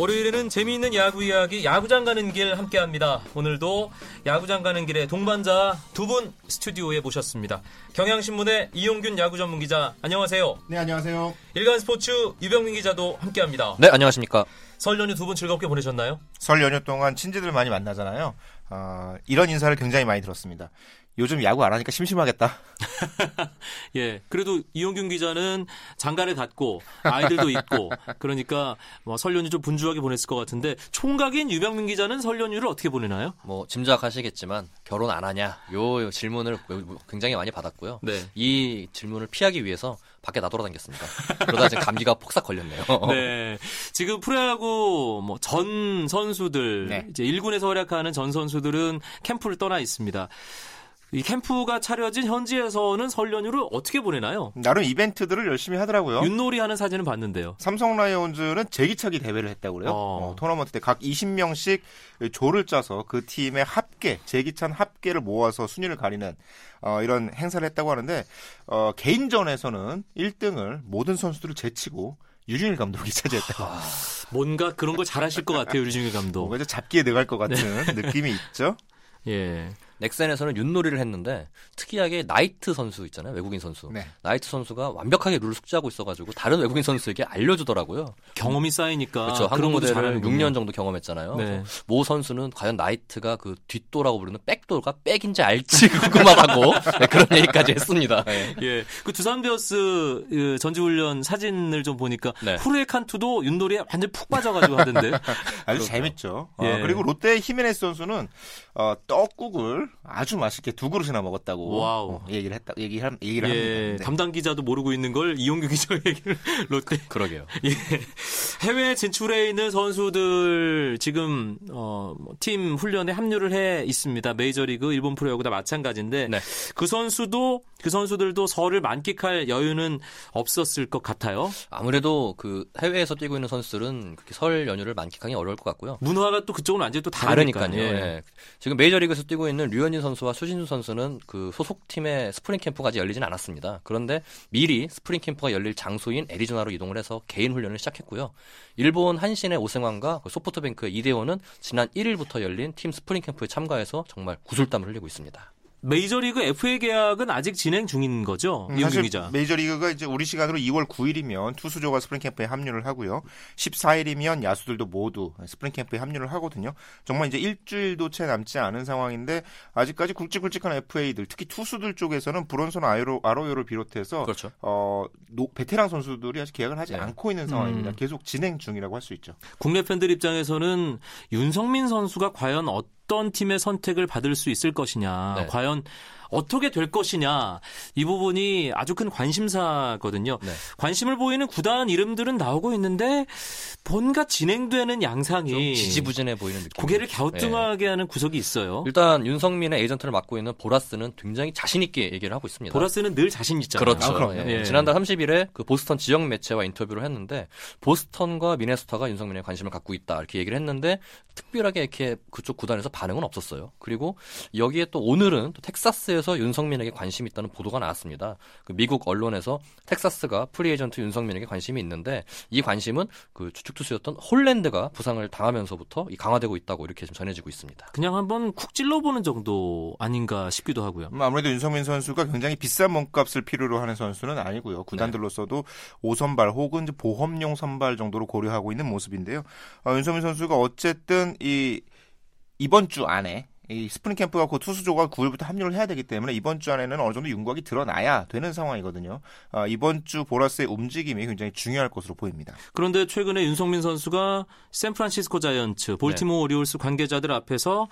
월요일에는 재미있는 야구 이야기 야구장 가는 길 함께합니다. 오늘도 야구장 가는 길에 동반자 두 분 스튜디오에 모셨습니다. 경향신문의 이용균 야구 전문 기자 안녕하세요. 네 안녕하세요. 일간스포츠 유병민 기자도 함께합니다. 네 안녕하십니까. 설 연휴 두 분 즐겁게 보내셨나요? 설 연휴 동안 친지들 많이 만나잖아요. 어, 이런 인사를 굉장히 많이 들었습니다. 요즘 야구 안 하니까 심심하겠다. 예. 그래도 이용균 기자는 장가를 갖고 아이들도 있고 그러니까 뭐 설 연휴 좀 분주하게 보냈을 것 같은데 총각인 유병민 기자는 설 연휴를 어떻게 보내나요? 뭐 짐작하시겠지만 결혼 안 하냐 요 질문을 굉장히 많이 받았고요. 네. 이 질문을 피하기 위해서 밖에 나돌아다녔습니다. 그러다 이제 감기가 폭삭 걸렸네요. 네. 지금 프로야구 뭐 전 선수들 네. 이제 1군에서 활약하는 전 선수들은 캠프를 떠나 있습니다. 이 캠프가 차려진 현지에서는 설 연휴를 어떻게 보내나요? 나름 이벤트들을 열심히 하더라고요. 윷놀이 하는 사진을 봤는데요. 삼성 라이온즈는 제기차기 대회를 했다고 그래요. 어. 어, 토너먼트 때 각 20명씩 조를 짜서 그 팀의 합계, 제기찬 합계를 모아서 순위를 가리는 어, 이런 행사를 했다고 하는데 어, 개인전에서는 1등을 모든 선수들을 제치고 유진일 감독이 차지했다고. 아, 뭔가 그런 걸 잘하실 것 같아요, 유진일 감독. 뭔가 이제 잡기에 들어갈 것 같은 네. 느낌이 있죠. 예. 넥센에서는 윷놀이를 했는데 특이하게 나이트 선수 있잖아요 외국인 선수 네. 나이트 선수가 완벽하게 룰을 숙지하고 있어가지고 다른 외국인 선수에게 알려주더라고요. 경험이 쌓이니까 그렇죠. 아, 한국 잘하는군요. 6년 정도 경험했잖아요. 네. 모 선수는 과연 나이트가 그 뒷도라고 부르는 백도가 백인지 알지 궁금하다고 네, 그런 얘기까지 했습니다. 네. 예. 그 두산 베어스 그 전지훈련 사진을 좀 보니까 네. 호르헤 칸투도 윷놀이에 완전 푹 빠져가지고 하던데. 아주 재밌죠. 어, 예. 그리고 롯데 히메네스 선수는 어, 떡국을 아주 맛있게 두 그릇이나 먹었다고 와우. 어, 얘기를 했다. 얘기를 얘기를 예. 합니다. 네. 담당 기자도 모르고 있는 걸 이용규 기자가 얘기를 롯데. 그러게요. 예. 해외 진출해 있는 선수들 지금 어, 뭐팀 훈련에 합류를 해 있습니다. 메이저리그, 일본 프로야구 다 마찬가지인데 네. 그 선수도 그 선수들도 설을 만끽할 여유는 없었을 것 같아요. 아무래도 그 해외에서 뛰고 있는 선수들은 그렇게 설 연휴를 만끽하기 어려울 것 같고요. 문화가 또 그쪽은 완전히 또 다르니까요. 다르니까요. 예. 지금 메이저리그에서 뛰고 있는 류현진 선수와 추신수 선수는 그 소속 팀의 스프링 아직 열리진 않았습니다. 그런데 미리 스프링 캠프가 열릴 장소인 애리조나로 이동을 해서 개인 훈련을 시작했고요. 일본 한신의 오승환과 그 소프트뱅크의 이대호는 지난 1일부터 열린 팀 스프링 캠프에 참가해서 정말 구슬땀을 흘리고 있습니다. 메이저리그 FA 계약은 아직 진행 중인 거죠? 음, 사실 기자. 메이저리그가 이제 우리 시간으로 2월 9일이면 투수조가 스프링 캠프에 합류를 하고요. 14일이면 야수들도 모두 스프링 캠프에 합류를 하거든요. 정말 이제 일주일도 채 남지 않은 상황인데 아직까지 굵직굵직한 FA들, 특히 투수들 쪽에서는 아이로, 아로요를 비롯해서 그렇죠. 어, 노- 베테랑 선수들이 아직 계약을 하지 네. 않고 있는 상황입니다. 음. 계속 진행 중이라고 할 수 있죠. 국내 팬들 입장에서는 윤석민 선수가 과연 어떤 팀의 선택을 받을 수 있을 것이냐, 네. 과연 어떻게 될 것이냐 이 부분이 아주 큰 관심사거든요. 네. 관심을 보이는 구단 이름들은 나오고 있는데 뭔가 진행되는 좀 양상이 지지부진해 보이는 느낌. 고개를 갸우뚱하게 하는 구석이 있어요. 일단 윤성민의 에이전트를 맡고 있는 보라스는 굉장히 자신 있게 얘기를 하고 있습니다. 보라스는 늘 자신 있잖아요. 그렇죠. 아. 예. 예. 지난달 30일에 그 보스턴 지역 매체와 인터뷰를 했는데 보스턴과 미네소타가 윤성민에 관심을 갖고 있다 이렇게 얘기를 했는데 특별하게 이렇게 그쪽 구단에서 반응은 없었어요. 그리고 여기에 또 오늘은 또 텍사스에서 윤성민에게 관심이 있다는 보도가 나왔습니다. 그 미국 언론에서 텍사스가 프리에이전트 윤석민에게 관심이 있는데 이 관심은 그 주축 투수였던 홀랜드가 부상을 당하면서부터 이 강화되고 있다고 이렇게 좀 전해지고 있습니다. 그냥 한번 쿡 찔러보는 정도 아닌가 싶기도 하고요. 음, 아무래도 윤석민 선수가 굉장히 비싼 몸값을 필요로 하는 선수는 아니고요. 구단들로서도 5선발 혹은 이제 보험용 선발 정도로 고려하고 있는 모습인데요. 어, 윤석민 선수가 어쨌든 이 이번 주 안에 이 스프링 캠프가 곧 투수조가 9일부터 합류를 해야 되기 때문에 이번 주 안에는 어느 정도 윤곽이 드러나야 되는 상황이거든요. 어, 이번 주 보라스의 움직임이 굉장히 중요할 것으로 보입니다. 그런데 최근에 윤석민 선수가 샌프란시스코 자이언츠, 볼티모어 네. 오리올스 관계자들 앞에서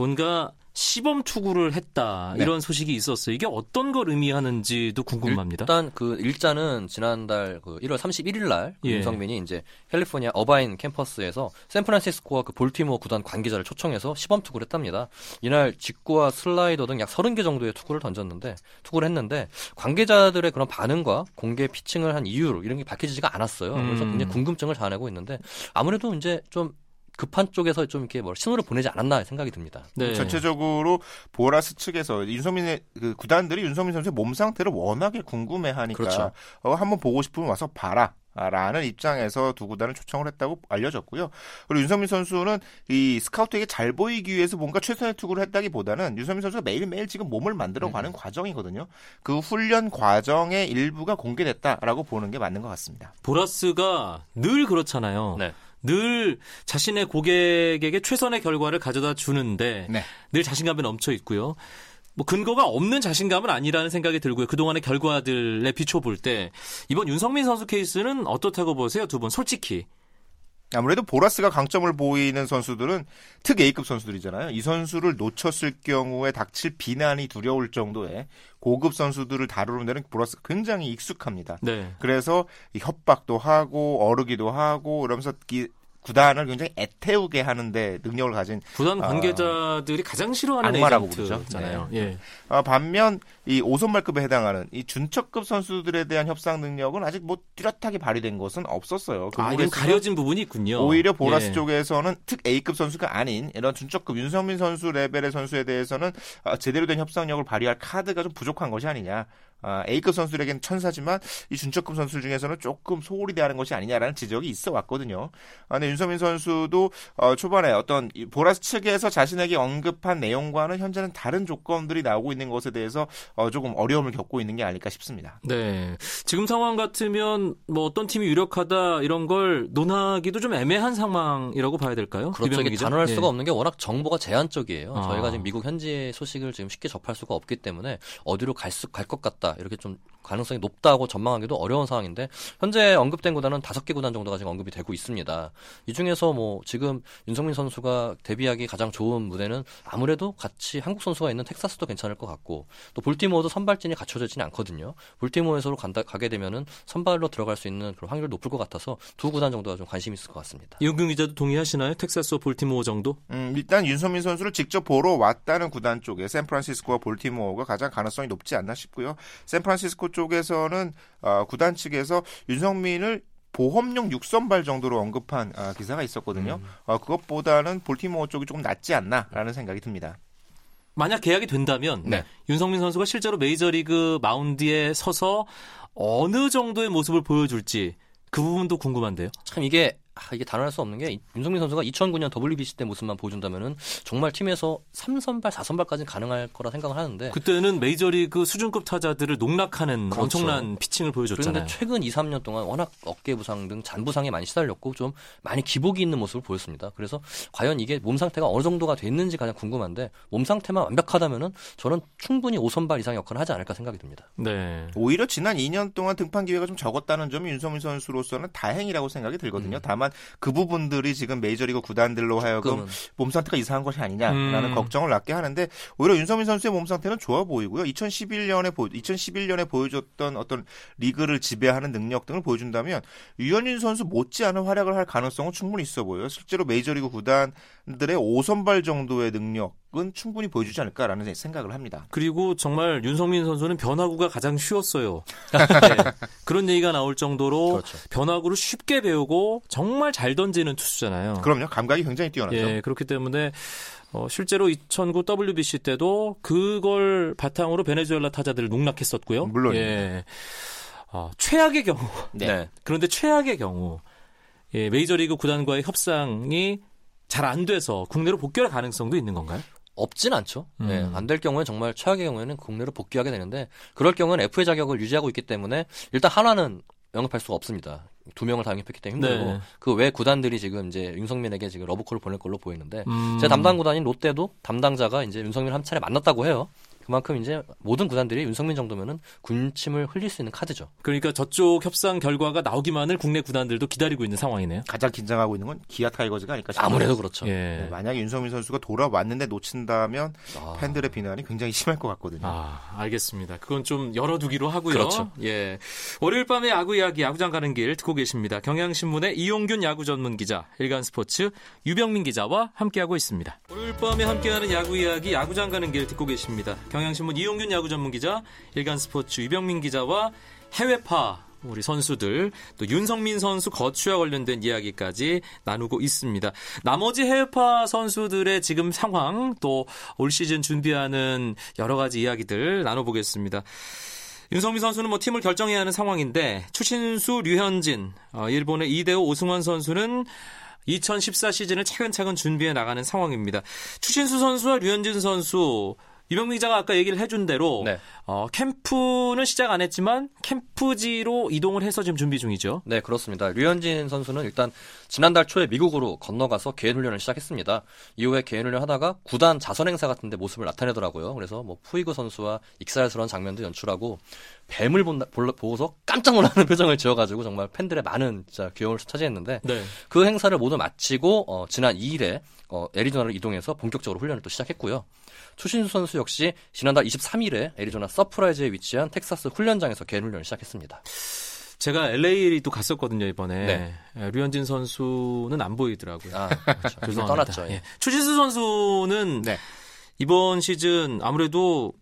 뭔가 시범 투구를 했다 네. 이런 소식이 있었어요. 이게 어떤 걸 의미하는지도 궁금합니다. 일단 그 일자는 지난달 그 1월 31일 날 예. 윤석민이 이제 캘리포니아 어바인 캠퍼스에서 샌프란시스코와 그 볼티모어 구단 관계자를 초청해서 시범 투구를 했답니다. 이날 직구와 슬라이더 등 약 30개 정도의 투구를 던졌는데 투구를 했는데 관계자들의 그런 반응과 공개 피칭을 한 이유 이런 게 밝혀지지가 않았어요. 그래서 음. 굉장히 궁금증을 자아내고 있는데 아무래도 이제 좀 급한 쪽에서 좀 이렇게 뭐 신호를 보내지 않았나 생각이 듭니다. 네. 전체적으로 보라스 측에서 윤성민의 그 구단들이 윤성민 선수의 몸 상태를 워낙에 궁금해하니까 그렇죠. 어, 한번 보고 싶으면 와서 봐라. 라는 입장에서 두 구단을 초청을 했다고 알려졌고요. 그리고 윤성민 선수는 이 스카우트에게 잘 보이기 위해서 뭔가 최선의 투구를 했다기보다는 윤성민 선수가 매일매일 지금 몸을 만들어가는 음. 과정이거든요. 그 훈련 과정의 일부가 공개됐다라고 보는 게 맞는 것 같습니다. 보라스가 늘 그렇잖아요. 네. 늘 자신의 고객에게 최선의 결과를 가져다 주는데 네. 늘 자신감이 넘쳐 있고요. 뭐 근거가 없는 자신감은 아니라는 생각이 들고요. 그동안의 결과들에 비춰볼 때 이번 윤성민 선수 케이스는 어떻다고 보세요? 두 분 솔직히. 아무래도 보라스가 강점을 보이는 선수들은 특 A급 선수들이잖아요. 이 선수를 놓쳤을 경우에 닥칠 비난이 두려울 정도의 고급 선수들을 다루는 데는 보라스가 굉장히 익숙합니다. 네. 그래서 협박도 하고 어르기도 하고 이러면서 구단을 굉장히 애태우게 하는데 능력을 가진 구단 아, 관계자들이 어, 가장 싫어하는 악마라고 부르잖아요. 네. 예. 어, 반면 이 5선발급에 해당하는 이 준척급 선수들에 대한 협상 능력은 아직 뭐 뚜렷하게 발휘된 것은 없었어요. 그 아, 이건 가려진 부분이 있군요. 오히려 보라스 예. 쪽에서는 특 A급 선수가 아닌 이런 준척급 윤성민 선수 레벨의 선수에 대해서는 어, 제대로 된 협상력을 발휘할 카드가 좀 부족한 것이 아니냐. 아, A급 선수들에게는 천사지만 이 준척급 선수 중에서는 조금 소홀히 대하는 것이 아니냐라는 지적이 있어 왔거든요. 아, 근데 윤성민 선수도 어, 초반에 어떤 보라스 측에서 자신에게 언급한 내용과는 현재는 다른 조건들이 나오고 있는 것에 대해서 어, 조금 어려움을 겪고 있는 게 아닐까 싶습니다. 네. 지금 상황 같으면 뭐 어떤 팀이 유력하다 이런 걸 논하기도 좀 애매한 상황이라고 봐야 될까요? 그렇죠. 이게 단언할 예. 수가 없는 게 워낙 정보가 제한적이에요. 아. 저희가 지금 미국 현지 소식을 지금 쉽게 접할 수가 없기 때문에 어디로 갈 수 갈 것 같다. 이렇게 좀 가능성이 높다고 전망하기도 어려운 상황인데 현재 언급된 구단은 다섯 개 구단 정도가 지금 언급이 되고 있습니다. 이 중에서 뭐 지금 윤성민 선수가 데뷔하기 가장 좋은 무대는 아무래도 같이 한국 선수가 있는 텍사스도 괜찮을 것 같고 또 볼티모어도 선발진이 갖춰져 있지는 않거든요. 볼티모어에서 간다, 가게 되면은 선발로 들어갈 수 있는 그런 확률이 높을 것 같아서 두 구단 정도가 좀 관심 있을 것 같습니다. 이용균 기자도 동의하시나요? 텍사스와 볼티모어 정도? 음, 일단 윤성민 선수를 직접 보러 왔다는 구단 쪽에 샌프란시스코와 볼티모어가 가장 가능성이 높지 않나 싶고요. 샌프란시스코 쪽에서는 어, 구단 측에서 윤성민을 보험용 6선발 정도로 언급한 아, 기사가 있었거든요. 음. 어, 그것보다는 볼티모어 쪽이 조금 낫지 않나라는 생각이 듭니다. 만약 계약이 된다면 네. 윤성민 선수가 실제로 메이저리그 마운드에 서서 어느 정도의 모습을 보여줄지 그 부분도 궁금한데요. 참 이게 아, 이게 단언할 수 없는 게 윤성민 선수가 2009년 WBC 때 모습만 보여준다면은 정말 팀에서 3선발, 4선발까지는 가능할 거라 생각을 하는데 그때는 메이저리그 수준급 타자들을 농락하는 그렇죠. 엄청난 피칭을 보여줬잖아요. 그런데 최근 2, 3년 동안 워낙 어깨 부상 등 잔부상에 많이 시달렸고 좀 많이 기복이 있는 모습을 보였습니다. 그래서 과연 이게 몸 상태가 어느 정도가 됐는지 가장 궁금한데 몸 상태만 완벽하다면은 저는 충분히 5선발 이상 역할을 하지 않을까 생각이 듭니다. 네. 오히려 지난 2년 동안 등판 기회가 좀 적었다는 점이 윤성민 선수로서는 다행이라고 생각이 들거든요. 음. 다만 그 부분들이 지금 메이저리그 구단들로 하여금 몸 상태가 이상한 것이 아니냐라는 음. 걱정을 낳게 하는데 오히려 윤성민 선수의 몸 상태는 좋아 보이고요. 2011년에 보 2011년에 보여줬던 어떤 리그를 지배하는 능력 등을 보여준다면 유현진 선수 못지않은 활약을 할 가능성은 충분히 있어 보여요. 실제로 메이저리그 구단들의 5선발 정도의 능력 은 충분히 보여주지 않을까라는 생각을 합니다. 그리고 정말 윤성민 선수는 변화구가 가장 쉬웠어요. 네. 그런 얘기가 나올 정도로 그렇죠. 변화구를 쉽게 배우고 정말 잘 던지는 투수잖아요. 그럼요. 감각이 굉장히 뛰어나죠. 예, 그렇기 때문에 어, 실제로 2009 WBC 때도 그걸 바탕으로 베네수엘라 타자들을 농락했었고요. 물론. 예. 어, 최악의 경우. 네. 그런데 최악의 경우 예, 메이저리그 구단과의 협상이 잘 안 돼서 국내로 복귀할 가능성도 있는 건가요? 없진 않죠. 음. 네, 안될 경우에 정말 최악의 경우에는 국내로 복귀하게 되는데 그럴 경우는 FA 자격을 유지하고 있기 때문에 일단 하나는 영입할 수가 없습니다. 두 명을 다 영입했기 때문에 힘들고 네. 그외 구단들이 지금 이제 윤성민에게 지금 러브콜을 보낼 걸로 보이는데 음. 제 담당 구단인 롯데도 담당자가 이제 윤성민 한 차례 만났다고 해요. 그만큼 이제 모든 구단들이 윤성민 정도면은 군침을 흘릴 수 있는 카드죠. 그러니까 저쪽 협상 결과가 나오기만을 국내 구단들도 기다리고 있는 상황이네요. 가장 긴장하고 있는 건 기아 타이거즈가 아닐까 싶어요. 아무래도 그렇죠. 예. 네, 만약에 윤성민 선수가 돌아왔는데 놓친다면 아. 팬들의 비난이 굉장히 심할 것 같거든요. 아, 알겠습니다. 그건 좀 열어두기로 하고요. 그렇죠. 예. 월요일 밤에 야구 이야기 야구장 가는 길 듣고 계십니다. 경향신문의 이용균 야구 전문 기자, 일간스포츠 유병민 기자와 함께하고 있습니다. 월요일 밤에 함께하는 야구 이야기 야구장 가는 길 듣고 계십니다. 경 향신문 이용균 야구 전문 기자, 일간 스포츠 유병민 기자와 해외파 우리 선수들 또 윤성민 선수 거취와 관련된 이야기까지 나누고 있습니다. 나머지 해외파 선수들의 지금 상황 또 올 시즌 준비하는 여러 가지 이야기들 나눠보겠습니다. 윤성민 선수는 뭐 팀을 결정해야 하는 상황인데 추신수, 류현진, 어, 일본의 이대호, 오승환 선수는 2014 시즌을 차근차근 준비해 나가는 상황입니다. 추신수 선수와 류현진 선수 유병민 기자가 아까 얘기를 해준 대로 네. 어, 캠프는 시작 안 했지만 캠프지로 이동을 해서 지금 준비 중이죠. 네, 그렇습니다. 류현진 선수는 일단 지난달 초에 미국으로 건너가서 개인 훈련을 시작했습니다. 이후에 개인 훈련 하다가 구단 자선 행사 같은데 모습을 나타내더라고요. 그래서 뭐 푸이그 선수와 익살스러운 장면도 연출하고 뱀을 본다, 보고서 깜짝 놀라는 표정을 지어가지고 정말 팬들의 많은 진짜 귀여움을 차지했는데 네. 그 행사를 모두 마치고 어, 지난 2일에 어, 애리조나를 이동해서 본격적으로 훈련을 또 시작했고요. 추신수 선수 역시 지난달 23일에 애리조나 서프라이즈에 위치한 텍사스 훈련장에서 개인 훈련을 시작했습니다. 제가 LA도 갔었거든요 이번에 네. 예, 류현진 선수는 안 보이더라고요. 아, 그렇죠. 죄송합니다. 떠났죠. 예. 추신수 선수는 네. 이번 시즌 아무래도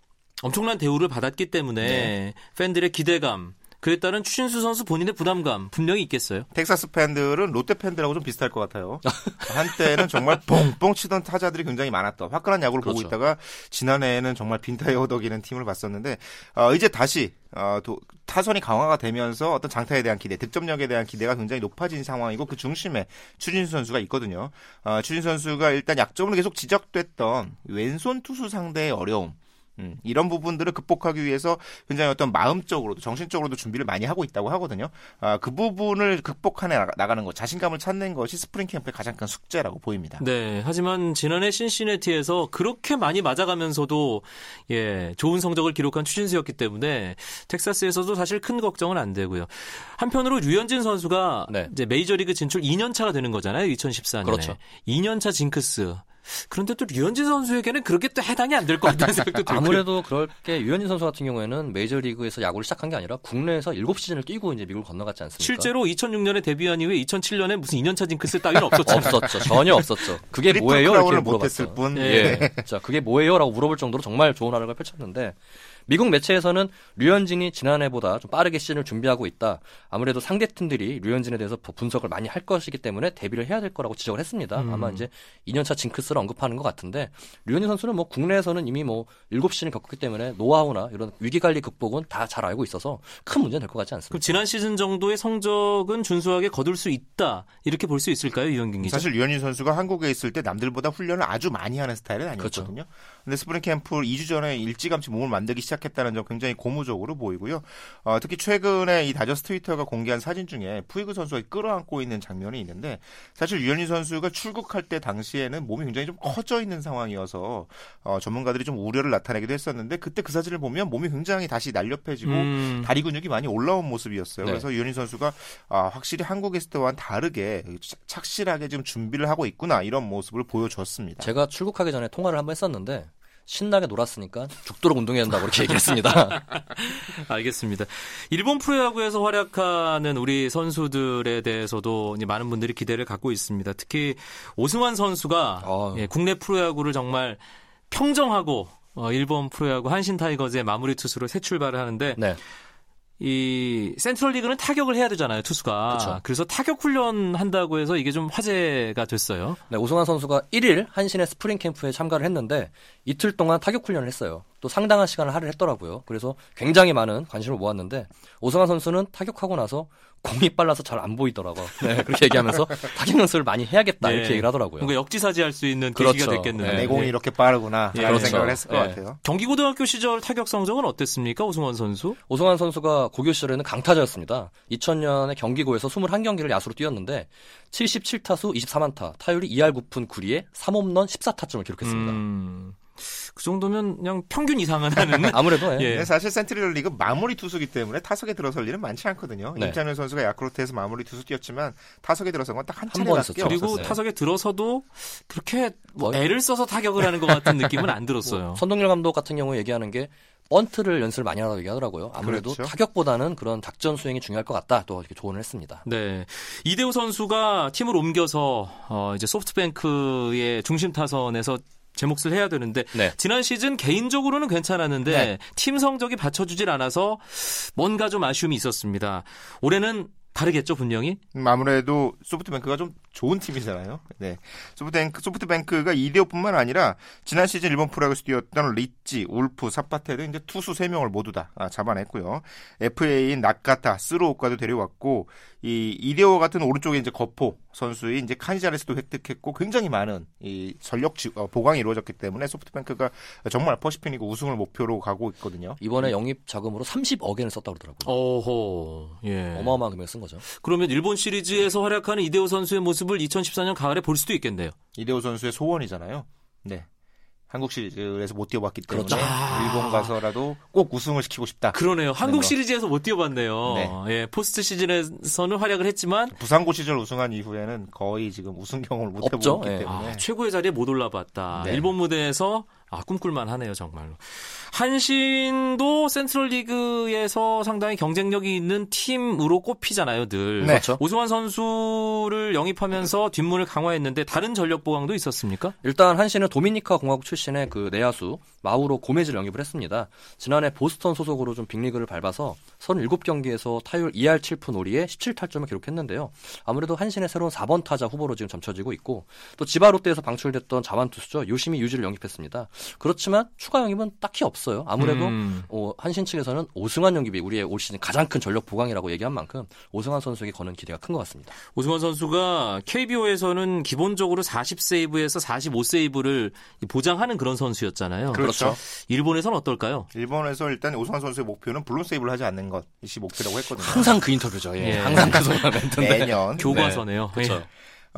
엄청난 대우를 받았기 때문에 네. 팬들의 기대감 그에 따른 추신수 선수 본인의 부담감 분명히 있겠어요. 텍사스 팬들은 롯데 팬들하고 좀 비슷할 것 같아요. 한때는 정말 뻥뻥 치던 타자들이 굉장히 많았던 화끈한 야구를 그렇죠. 보고 있다가 지난해에는 정말 빈타에 허덕이는 팀을 봤었는데 어, 이제 다시 어, 도, 타선이 강화가 되면서 어떤 장타에 대한 기대, 득점력에 대한 기대가 굉장히 높아진 상황이고 그 중심에 추진수 선수가 있거든요. 어, 추진수 선수가 일단 약점으로 계속 지적됐던 왼손 투수 상대의 어려움. 음, 이런 부분들을 극복하기 위해서 굉장히 어떤 마음적으로도 정신적으로도 준비를 많이 하고 있다고 하거든요. 아, 그 부분을 극복해 나가는 것, 자신감을 찾는 것이 스프링 캠프의 가장 큰 숙제라고 보입니다. 네, 하지만 지난해 신시내티에서 그렇게 많이 맞아가면서도 예 좋은 성적을 기록한 추신수였기 때문에 텍사스에서도 사실 큰 걱정은 안 되고요. 한편으로 류현진 선수가 네. 이제 메이저리그 진출 2년 차가 되는 거잖아요. 2014년에 그렇죠. 2년 차 징크스. 그런데 또 류현진 선수에게는 그렇게 또 해당이 안 될 것 같다는 생각도 들고 아무래도 그럴 게 류현진 선수 같은 경우에는 메이저리그에서 야구를 시작한 게 아니라 국내에서 7시즌을 뛰고 이제 미국을 건너갔지 않습니까? 실제로 2006년에 데뷔한 이후에 2007년에 무슨 2년차 징크스 따위는 없었잖아요. 없었죠. 전혀 없었죠. 그게 뭐예요? 이렇게 물어봤을 뿐. 예. 예. 자, 그게 뭐예요?라고 물어볼 정도로 정말 좋은 활약을 펼쳤는데 미국 매체에서는 류현진이 지난해보다 좀 빠르게 시즌을 준비하고 있다. 아무래도 상대 팀들이 류현진에 대해서 분석을 많이 할 것이기 때문에 데뷔를 해야 될 거라고 지적을 했습니다. 음. 아마 이제 2년차 징크스를 언급하는 것 같은데 류현진 선수는 뭐 국내에서는 이미 뭐 7시즌을 겪었기 때문에 노하우나 이런 위기 관리 극복은 다 잘 알고 있어서 큰 문제는 될 것 같지 않습니다. 그럼 지난 시즌 정도의 성적은 준수하게 거둘 수 있다. 이렇게 볼 수 있을까요, 유병민 기자? 사실 류현진 선수가 한국에 있을 때 남들보다 훈련을 아주 많이 하는 스타일은 아니었거든요. 그렇죠. 근데 스프링 캠프 2주 전에 일찌감치 몸을 만들기 시작 시작했다는 점 굉장히 고무적으로 보이고요. 어, 특히 최근에 이 다저스 트위터가 공개한 사진 중에 푸이그 선수가 끌어안고 있는 장면이 있는데 사실 류현진 선수가 출국할 때 당시에는 몸이 굉장히 좀 커져 있는 상황이어서 어, 전문가들이 좀 우려를 나타내기도 했었는데 그때 그 사진을 보면 몸이 굉장히 다시 날렵해지고 음. 다리 근육이 많이 올라온 모습이었어요. 네. 그래서 류현진 선수가 아, 확실히 한국 에스 때와는 다르게 착실하게 지금 준비를 하고 있구나 이런 모습을 보여줬습니다. 제가 출국하기 전에 통화를 한번 했었는데 신나게 놀았으니까 죽도록 운동해야 한다고 그렇게 얘기했습니다. 알겠습니다. 일본 프로야구에서 활약하는 우리 선수들에 대해서도 많은 분들이 기대를 갖고 있습니다. 특히 오승환 선수가 예, 국내 프로야구를 정말 평정하고 어, 일본 프로야구 한신 타이거즈의 마무리 투수로 새 출발을 하는데 네. 이 센트럴 리그는 타격을 해야 되잖아요 투수가 그쵸. 그래서 타격 훈련 한다고 해서 이게 좀 화제가 됐어요. 네, 오승환 선수가 1일 한신의 스프링 캠프에 참가를 했는데 이틀 동안 타격 훈련을 했어요. 또 상당한 시간을 할애했더라고요. 그래서 굉장히 많은 관심을 모았는데 오승환 선수는 타격하고 나서 공이 빨라서 잘 안 보이더라고. 네, 그렇게 얘기하면서 타격 연습을 많이 해야겠다 네. 이렇게 얘기를 하더라고요. 뭔가 역지사지할 수 있는 그렇죠. 계기가 됐겠네요. 내 공이 이렇게 빠르구나. 네. 그런 생각을 했을 것 네. 같아요. 경기고등학교 시절 타격 성적은 어땠습니까, 오승환 선수? 오승환 선수가 고교 시절에는 강타자였습니다. 2000년에 경기고에서 21경기를 야수로 뛰었는데 77타수 24만타, 타율이 2할 9푼 9리에 3홈런 14타점을 기록했습니다. 음... 그 정도면 그냥 평균 이상은 하는 아무래도 예. 예. 사실 센트럴 리그 마무리 투수기 때문에 타석에 들어설 일은 많지 않거든요. 네. 임찬현 선수가 야크로트에서 마무리 투수 뛰었지만 타석에 들어선 건 딱 한 차례밖에 그리고 없었어요. 타석에 들어서도 그렇게 뭐 애를 써서 타격을 하는 것 같은 느낌은 안 들었어요. 뭐 선동열 감독 같은 경우 얘기하는 게 번트를 연습을 많이 하라고 얘기하더라고요. 아무래도 그렇죠. 타격보다는 그런 작전 수행이 중요할 것 같다. 또 이렇게 조언을 했습니다. 네. 이대호 선수가 팀을 옮겨서 어 이제 소프트뱅크의 중심 타선에서 제 몫을 해야 되는데 네. 지난 시즌 개인적으로는 괜찮았는데 네. 팀 성적이 받쳐주질 않아서 뭔가 좀 아쉬움이 있었습니다. 올해는 다르겠죠 분명히? 음, 아무래도 소프트뱅크가 좀 좋은 팀이잖아요. 네. 소프트뱅크, 소프트뱅크가 이대호뿐만 아니라 지난 시즌 일본 프로야구에서 뛰었던 스탠리지, 울프, 사파테 등 이제 투수 3 명을 모두 다 아, 잡아냈고요. FA인 나카타, 쓰루오카도 데려왔고 이 이대호 같은 오른쪽에 이제 거포 선수의 이제 카니자레스도 획득했고 굉장히 많은 이 전력 어, 보강이 이루어졌기 때문에 소프트뱅크가 정말 퍼시픽 리그 우승을 목표로 가고 있거든요. 이번에 영입 자금으로 30억 엔을 썼다고 그러더라고요. 오호. 예. 어마어마한 금액 쓴 거죠. 그러면 일본 시리즈에서 활약하는 이대호 선수의 모습을 2014년 가을에 볼 수도 있겠네요. 이대호 선수의 소원이잖아요. 네. 한국 시리즈에서 못 뛰어봤기 때문에 그렇죠. 아~ 일본 가서라도 꼭 우승을 시키고 싶다. 그러네요. 한국 시리즈에서 못 뛰어봤네요. 네. 예, 포스트 시즌에서는 활약을 했지만 부산고 시절 우승한 이후에는 거의 지금 우승 경험을 못 해보기 네. 때문에 아, 최고의 자리에 못 올라봤다. 네. 일본 무대에서 아, 꿈꿀만 하네요, 정말로. 한신도 센트럴 리그에서 상당히 경쟁력이 있는 팀으로 꼽히잖아요, 늘. 네. 그렇죠. 오승환 선수를 영입하면서 뒷문을 강화했는데 다른 전력 보강도 있었습니까? 일단 한신은 도미니카 공화국 출신의 그 내야수 마우로 고메즈를 영입을 했습니다. 지난해 보스턴 소속으로 좀 빅리그를 밟아서 37경기에서 타율 2할 7푼 5리에 17타점을 기록했는데요. 아무래도 한신의 새로운 4번 타자 후보로 지금 점쳐지고 있고 또 지바 롯데에서 방출됐던 자완 투수죠. 요시미 유지를 영입했습니다. 그렇지만 추가 영입은 딱히 없어요. 아무래도 음. 어, 한신 측에서는 오승환 영입이 우리의 올 시즌 가장 큰 전력 보강이라고 얘기한 만큼 오승환 선수에게 거는 기대가 큰 것 같습니다. 오승환 선수가 KBO에서는 기본적으로 40세이브에서 45세이브를 보장하는 그런 선수였잖아요. 그렇죠. 일본에서는 어떨까요? 일본에서 일단 오승환 선수의 목표는 블론 세이브를 하지 않는 것이 목표라고 했거든요. 항상 그 인터뷰죠. 예. 예. 항상 그 소리가 매년 교과서네요. 네. 그렇죠.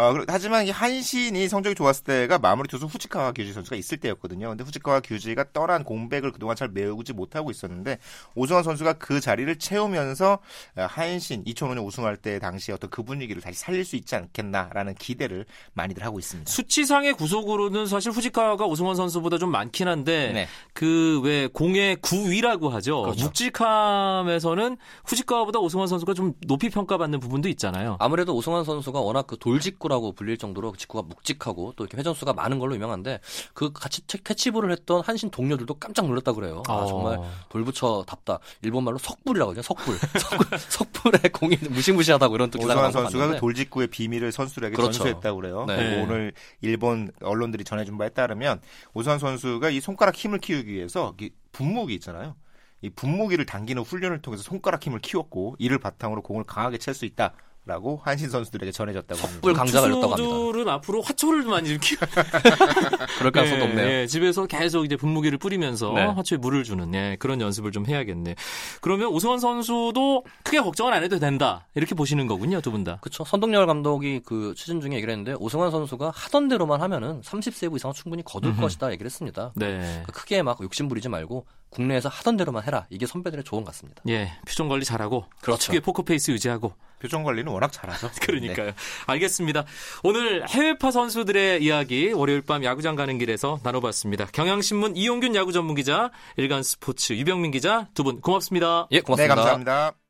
어, 하지만 이 한신이 성적이 좋았을 때가 마무리 투수 후지카와 규지 선수가 있을 때였거든요. 근데 후지카와 규지가 떠난 공백을 그동안 잘 메우지 못하고 있었는데 오승환 선수가 그 자리를 채우면서 어, 한신 2005년 우승할 때 당시 어떤 그 분위기를 다시 살릴 수 있지 않겠나라는 기대를 많이들 하고 있습니다. 수치상의 구속으로는 사실 후지카가 오승환 선수보다 좀 많긴 한데 네. 그왜 공의 구위라고 하죠. 그렇죠. 묵직함에서는 후지카보다 오승환 선수가 좀 높이 평가받는 부분도 있잖아요. 아무래도 오승환 선수가 워낙 그 돌직구 직구라고 불릴 정도로 직구가 묵직하고 또 이렇게 회전수가 많은 걸로 유명한데 그 같이 캐치볼을 했던 한신 동료들도 깜짝 놀랐다 그래요. 아, 어. 정말 돌부처답다. 일본말로 석불이라고 하죠. 석불. 석불 석불에 공이 무시무시하다고 이런 또 기사가 오승환 선수가 그 돌직구의 비밀을 선수들에게 그렇죠. 전수했다고 그래요. 네. 오늘 일본 언론들이 전해준 바에 따르면 오승환 선수가 이 손가락 힘을 키우기 위해서 분무기 있잖아요. 이 분무기를 당기는 훈련을 통해서 손가락 힘을 키웠고 이를 바탕으로 공을 강하게 찰수 있다. 라고 한신 선수들에게 전해졌다고 합니다. 불 강자가 있다고 합니다. 투수들은 앞으로 화초를 많이 일으키 그럴 가능성도 네, 없네요. 네, 집에서 계속 이제 분무기를 뿌리면서 네. 화초에 물을 주는 네, 그런 연습을 좀 해야겠네. 그러면 오승환 선수도 크게 걱정을 안 해도 된다. 이렇게 보시는 거군요, 두 분 다. 그렇죠. 선동열 감독이 그 시즌 중에 얘기를 했는데 오승환 선수가 하던 대로만 하면은 30세이브 이상 충분히 거둘 음흠. 것이다 얘기를 했습니다. 네. 그러니까 크게 막 욕심 부리지 말고 국내에서 하던 대로만 해라. 이게 선배들의 조언 같습니다. 예, 표정 관리 잘하고 그렇죠. 특유의 포커 페이스 유지하고 표정 관리는 워낙 잘하죠. 그러니까요. 네. 알겠습니다. 오늘 해외파 선수들의 이야기 월요일 밤 야구장 가는 길에서 나눠봤습니다. 경향신문 이용균 야구 전문 기자, 일간 스포츠 유병민 기자 두 분 고맙습니다. 예, 고맙습니다. 네, 감사합니다.